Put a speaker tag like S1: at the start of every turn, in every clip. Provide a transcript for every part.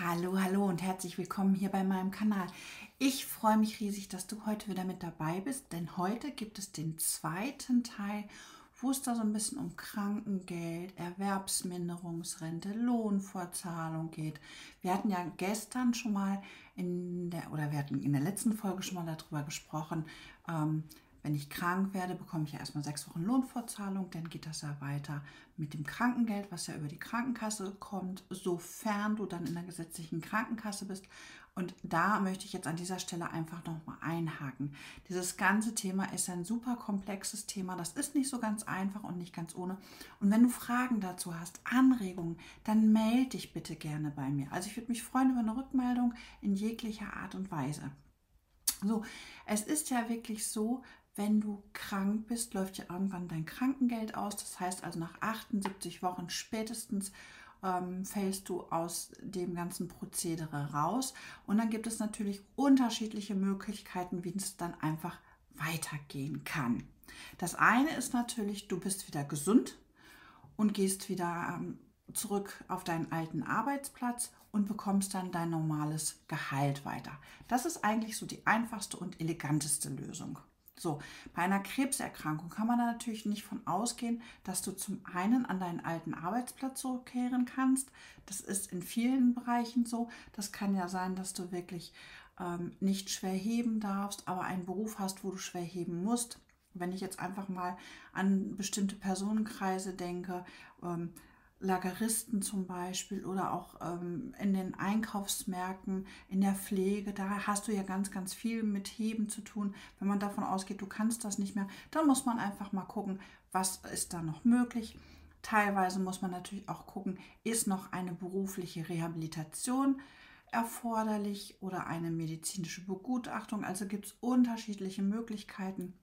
S1: Hallo, hallo und herzlich willkommen hier bei meinem Kanal. Ich freue mich riesig, dass du heute wieder mit dabei bist, denn heute gibt es den zweiten Teil, wo es da so ein bisschen um Krankengeld, Erwerbsminderungsrente, Lohnfortzahlung geht. Wir hatten ja gestern schon mal in der, oder wir hatten in der letzten Folge schon mal darüber gesprochen, ähm, wenn ich krank werde, bekomme ich ja erstmal sechs Wochen Lohnfortzahlung. Dann geht das ja weiter mit dem Krankengeld, was ja über die Krankenkasse kommt, sofern du dann in der gesetzlichen Krankenkasse bist. Und da möchte ich jetzt an dieser Stelle einfach nochmal einhaken. Dieses ganze Thema ist ein super komplexes Thema. Das ist nicht so ganz einfach und nicht ganz ohne. Und wenn du Fragen dazu hast, Anregungen, dann melde dich bitte gerne bei mir. Also ich würde mich freuen über eine Rückmeldung in jeglicher Art und Weise. So, es ist ja wirklich so, wenn du krank bist, läuft ja irgendwann dein Krankengeld aus. Das heißt also nach 78 Wochen spätestens ähm, fällst du aus dem ganzen Prozedere raus. Und dann gibt es natürlich unterschiedliche Möglichkeiten, wie es dann einfach weitergehen kann. Das eine ist natürlich, du bist wieder gesund und gehst wieder ähm, zurück auf deinen alten Arbeitsplatz und bekommst dann dein normales Gehalt weiter. Das ist eigentlich so die einfachste und eleganteste Lösung. So, bei einer Krebserkrankung kann man da natürlich nicht von ausgehen, dass du zum einen an deinen alten Arbeitsplatz zurückkehren kannst. Das ist in vielen Bereichen so. Das kann ja sein, dass du wirklich ähm, nicht schwer heben darfst, aber einen Beruf hast, wo du schwer heben musst. Wenn ich jetzt einfach mal an bestimmte Personenkreise denke, ähm, Lageristen zum Beispiel oder auch ähm, in den Einkaufsmärkten, in der Pflege, da hast du ja ganz, ganz viel mit Heben zu tun. Wenn man davon ausgeht, du kannst das nicht mehr, dann muss man einfach mal gucken, was ist da noch möglich. Teilweise muss man natürlich auch gucken, ist noch eine berufliche Rehabilitation erforderlich oder eine medizinische Begutachtung. Also gibt es unterschiedliche Möglichkeiten.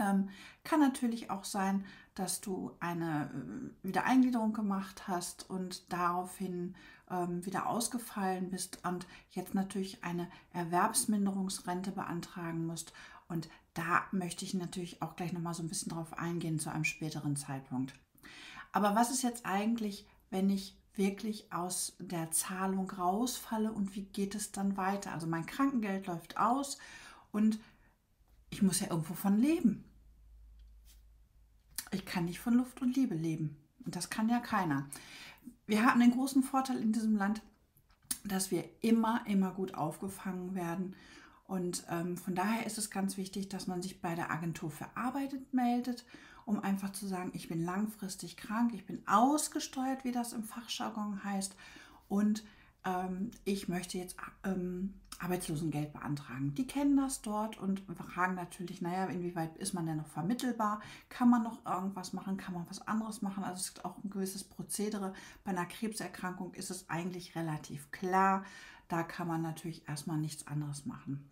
S1: Ähm, kann natürlich auch sein, dass du eine äh, Wiedereingliederung gemacht hast und daraufhin ähm, wieder ausgefallen bist und jetzt natürlich eine Erwerbsminderungsrente beantragen musst. Und da möchte ich natürlich auch gleich nochmal so ein bisschen drauf eingehen zu einem späteren Zeitpunkt. Aber was ist jetzt eigentlich, wenn ich wirklich aus der Zahlung rausfalle und wie geht es dann weiter? Also mein Krankengeld läuft aus und ich muss ja irgendwo von leben. Ich kann nicht von Luft und Liebe leben. Und das kann ja keiner. Wir haben den großen Vorteil in diesem Land, dass wir immer, immer gut aufgefangen werden. Und ähm, von daher ist es ganz wichtig, dass man sich bei der Agentur für Arbeit meldet, um einfach zu sagen, ich bin langfristig krank, ich bin ausgesteuert, wie das im Fachjargon heißt. Und ähm, ich möchte jetzt ähm, Arbeitslosengeld beantragen. Die kennen das dort und fragen natürlich, naja, inwieweit ist man denn noch vermittelbar? Kann man noch irgendwas machen? Kann man was anderes machen? Also es gibt auch ein gewisses Prozedere. Bei einer Krebserkrankung ist es eigentlich relativ klar. Da kann man natürlich erstmal nichts anderes machen.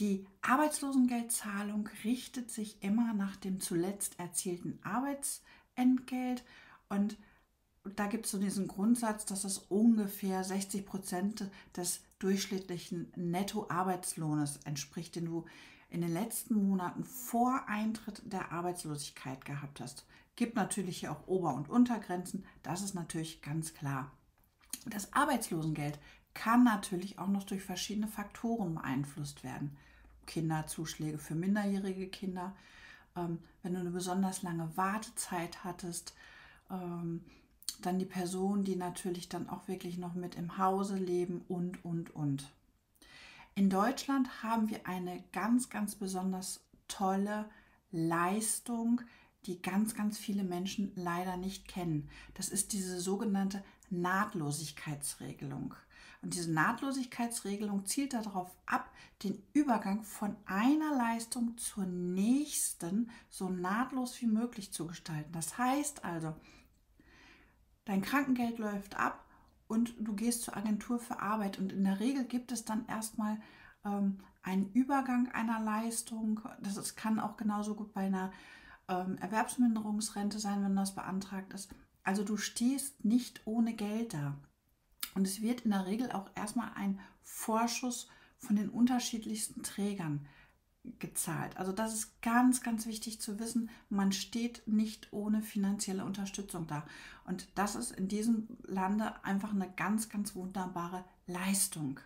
S1: Die Arbeitslosengeldzahlung richtet sich immer nach dem zuletzt erzielten Arbeitsentgelt und da gibt es so diesen Grundsatz, dass es ungefähr 60 Prozent des durchschnittlichen Nettoarbeitslohnes entspricht, den du in den letzten Monaten vor Eintritt der Arbeitslosigkeit gehabt hast. Gibt natürlich hier auch Ober- und Untergrenzen, das ist natürlich ganz klar. Das Arbeitslosengeld kann natürlich auch noch durch verschiedene Faktoren beeinflusst werden. Kinderzuschläge für minderjährige Kinder, ähm, wenn du eine besonders lange Wartezeit hattest, ähm, dann die Personen, die natürlich dann auch wirklich noch mit im Hause leben und, und, und. In Deutschland haben wir eine ganz, ganz besonders tolle Leistung, die ganz, ganz viele Menschen leider nicht kennen. Das ist diese sogenannte Nahtlosigkeitsregelung. Und diese Nahtlosigkeitsregelung zielt darauf ab, den Übergang von einer Leistung zur nächsten so nahtlos wie möglich zu gestalten. Das heißt also, dein Krankengeld läuft ab und du gehst zur Agentur für Arbeit. Und in der Regel gibt es dann erstmal ähm, einen Übergang einer Leistung. Das ist, kann auch genauso gut bei einer ähm, Erwerbsminderungsrente sein, wenn das beantragt ist. Also du stehst nicht ohne Geld da. Und es wird in der Regel auch erstmal ein Vorschuss von den unterschiedlichsten Trägern gezahlt. Also das ist ganz, ganz wichtig zu wissen. Man steht nicht ohne finanzielle Unterstützung da. Und das ist in diesem Lande einfach eine ganz, ganz wunderbare Leistung.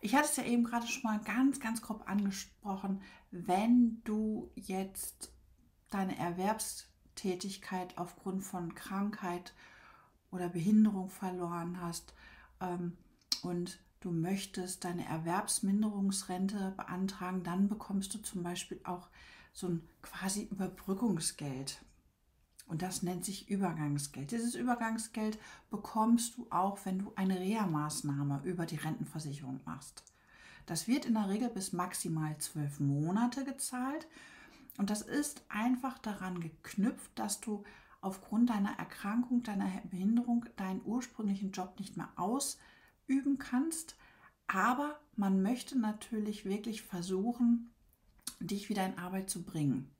S1: Ich hatte es ja eben gerade schon mal ganz, ganz grob angesprochen. Wenn du jetzt deine Erwerbstätigkeit aufgrund von Krankheit oder Behinderung verloren hast ähm, und du möchtest deine Erwerbsminderungsrente beantragen, dann bekommst du zum Beispiel auch so ein quasi Überbrückungsgeld. Und das nennt sich Übergangsgeld. Dieses Übergangsgeld bekommst du auch, wenn du eine Reha-Maßnahme über die Rentenversicherung machst. Das wird in der Regel bis maximal zwölf Monate gezahlt. Und das ist einfach daran geknüpft, dass du aufgrund deiner Erkrankung, deiner Behinderung deinen ursprünglichen Job nicht mehr ausüben kannst. Aber man möchte natürlich wirklich versuchen, dich wieder in Arbeit zu bringen.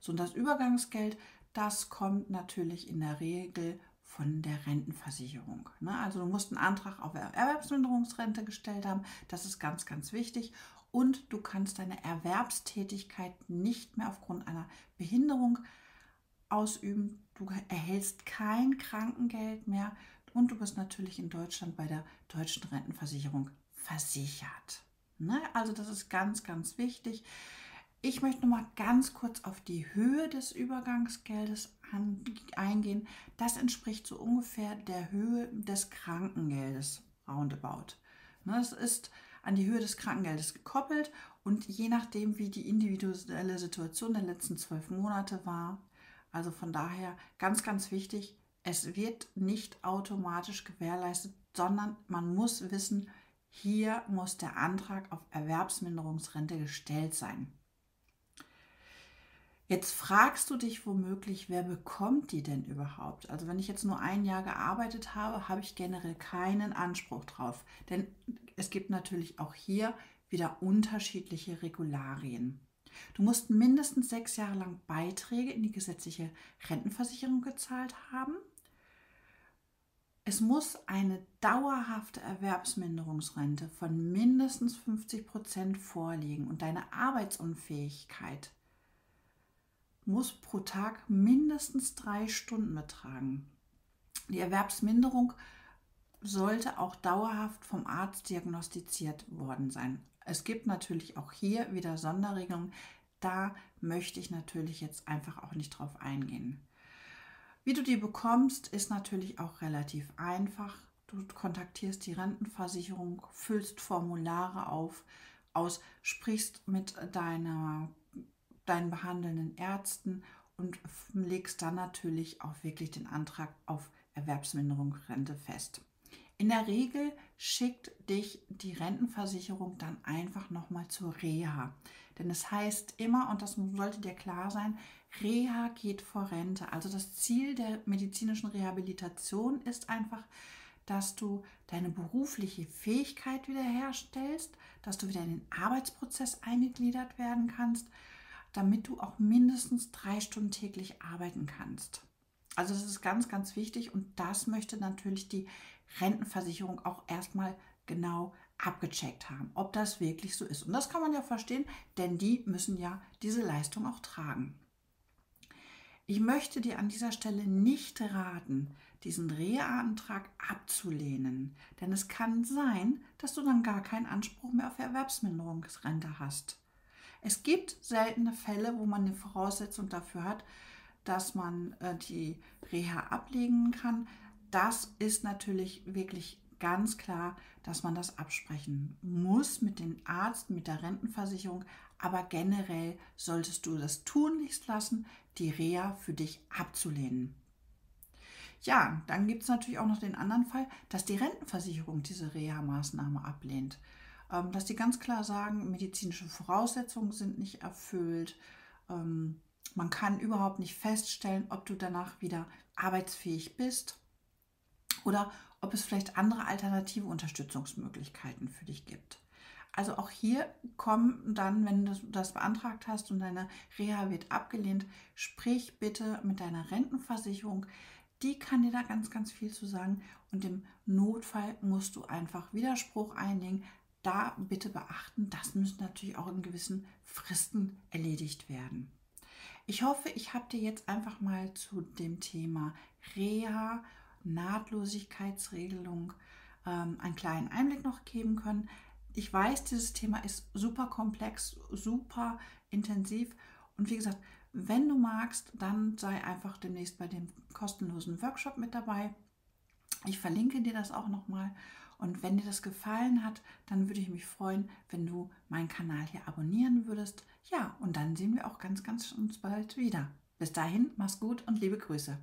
S1: So, und das Übergangsgeld das kommt natürlich in der Regel von der Rentenversicherung. Ne? Also du musst einen Antrag auf Erwerbsminderungsrente gestellt haben. Das ist ganz, ganz wichtig. Und du kannst deine Erwerbstätigkeit nicht mehr aufgrund einer Behinderung ausüben. Du erhältst kein Krankengeld mehr und du bist natürlich in Deutschland bei der deutschen Rentenversicherung versichert. Ne? Also das ist ganz, ganz wichtig. Ich möchte noch mal ganz kurz auf die Höhe des Übergangsgeldes eingehen. Das entspricht so ungefähr der Höhe des Krankengeldes, roundabout. Das ne, ist an die Höhe des Krankengeldes gekoppelt und je nachdem, wie die individuelle Situation der letzten zwölf Monate war, also von daher ganz, ganz wichtig, es wird nicht automatisch gewährleistet, sondern man muss wissen, hier muss der Antrag auf Erwerbsminderungsrente gestellt sein. Jetzt fragst du dich womöglich, wer bekommt die denn überhaupt? Also wenn ich jetzt nur ein Jahr gearbeitet habe, habe ich generell keinen Anspruch drauf. Denn es gibt natürlich auch hier wieder unterschiedliche Regularien. Du musst mindestens sechs Jahre lang Beiträge in die gesetzliche Rentenversicherung gezahlt haben. Es muss eine dauerhafte Erwerbsminderungsrente von mindestens 50 Prozent vorliegen und deine Arbeitsunfähigkeit muss pro Tag mindestens drei Stunden betragen. Die Erwerbsminderung sollte auch dauerhaft vom Arzt diagnostiziert worden sein. Es gibt natürlich auch hier wieder Sonderregelungen. Da möchte ich natürlich jetzt einfach auch nicht drauf eingehen. Wie du die bekommst, ist natürlich auch relativ einfach. Du kontaktierst die Rentenversicherung, füllst Formulare auf, aus, sprichst mit deiner deinen behandelnden Ärzten und legst dann natürlich auch wirklich den Antrag auf Erwerbsminderung Rente fest. In der Regel schickt dich die Rentenversicherung dann einfach nochmal zur Reha. Denn es heißt immer, und das sollte dir klar sein, Reha geht vor Rente. Also das Ziel der medizinischen Rehabilitation ist einfach, dass du deine berufliche Fähigkeit wiederherstellst, dass du wieder in den Arbeitsprozess eingegliedert werden kannst damit du auch mindestens drei Stunden täglich arbeiten kannst. Also das ist ganz, ganz wichtig und das möchte natürlich die Rentenversicherung auch erstmal genau abgecheckt haben, ob das wirklich so ist. Und das kann man ja verstehen, denn die müssen ja diese Leistung auch tragen. Ich möchte dir an dieser Stelle nicht raten, diesen Reha-Antrag abzulehnen, denn es kann sein, dass du dann gar keinen Anspruch mehr auf Erwerbsminderungsrente hast. Es gibt seltene Fälle, wo man eine Voraussetzung dafür hat, dass man äh, die Reha ablegen kann. Das ist natürlich wirklich ganz klar, dass man das absprechen muss mit dem Arzt, mit der Rentenversicherung. Aber generell solltest du das tunlichst lassen, die Reha für dich abzulehnen. Ja, dann gibt es natürlich auch noch den anderen Fall, dass die Rentenversicherung diese Reha-Maßnahme ablehnt. Ähm, dass die ganz klar sagen, medizinische Voraussetzungen sind nicht erfüllt. Ähm, man kann überhaupt nicht feststellen, ob du danach wieder arbeitsfähig bist oder ob es vielleicht andere alternative Unterstützungsmöglichkeiten für dich gibt. Also auch hier kommen dann, wenn du das beantragt hast und deine Reha wird abgelehnt, sprich bitte mit deiner Rentenversicherung. Die kann dir da ganz, ganz viel zu sagen. Und im Notfall musst du einfach Widerspruch einlegen, da bitte beachten, das müssen natürlich auch in gewissen Fristen erledigt werden. Ich hoffe, ich habe dir jetzt einfach mal zu dem Thema Reha, Nahtlosigkeitsregelung ähm, einen kleinen Einblick noch geben können. Ich weiß, dieses Thema ist super komplex, super intensiv und wie gesagt, wenn du magst, dann sei einfach demnächst bei dem kostenlosen Workshop mit dabei. Ich verlinke dir das auch nochmal. Und wenn dir das gefallen hat, dann würde ich mich freuen, wenn du meinen Kanal hier abonnieren würdest. Ja, und dann sehen wir auch ganz, ganz uns bald wieder. Bis dahin, mach's gut und liebe Grüße.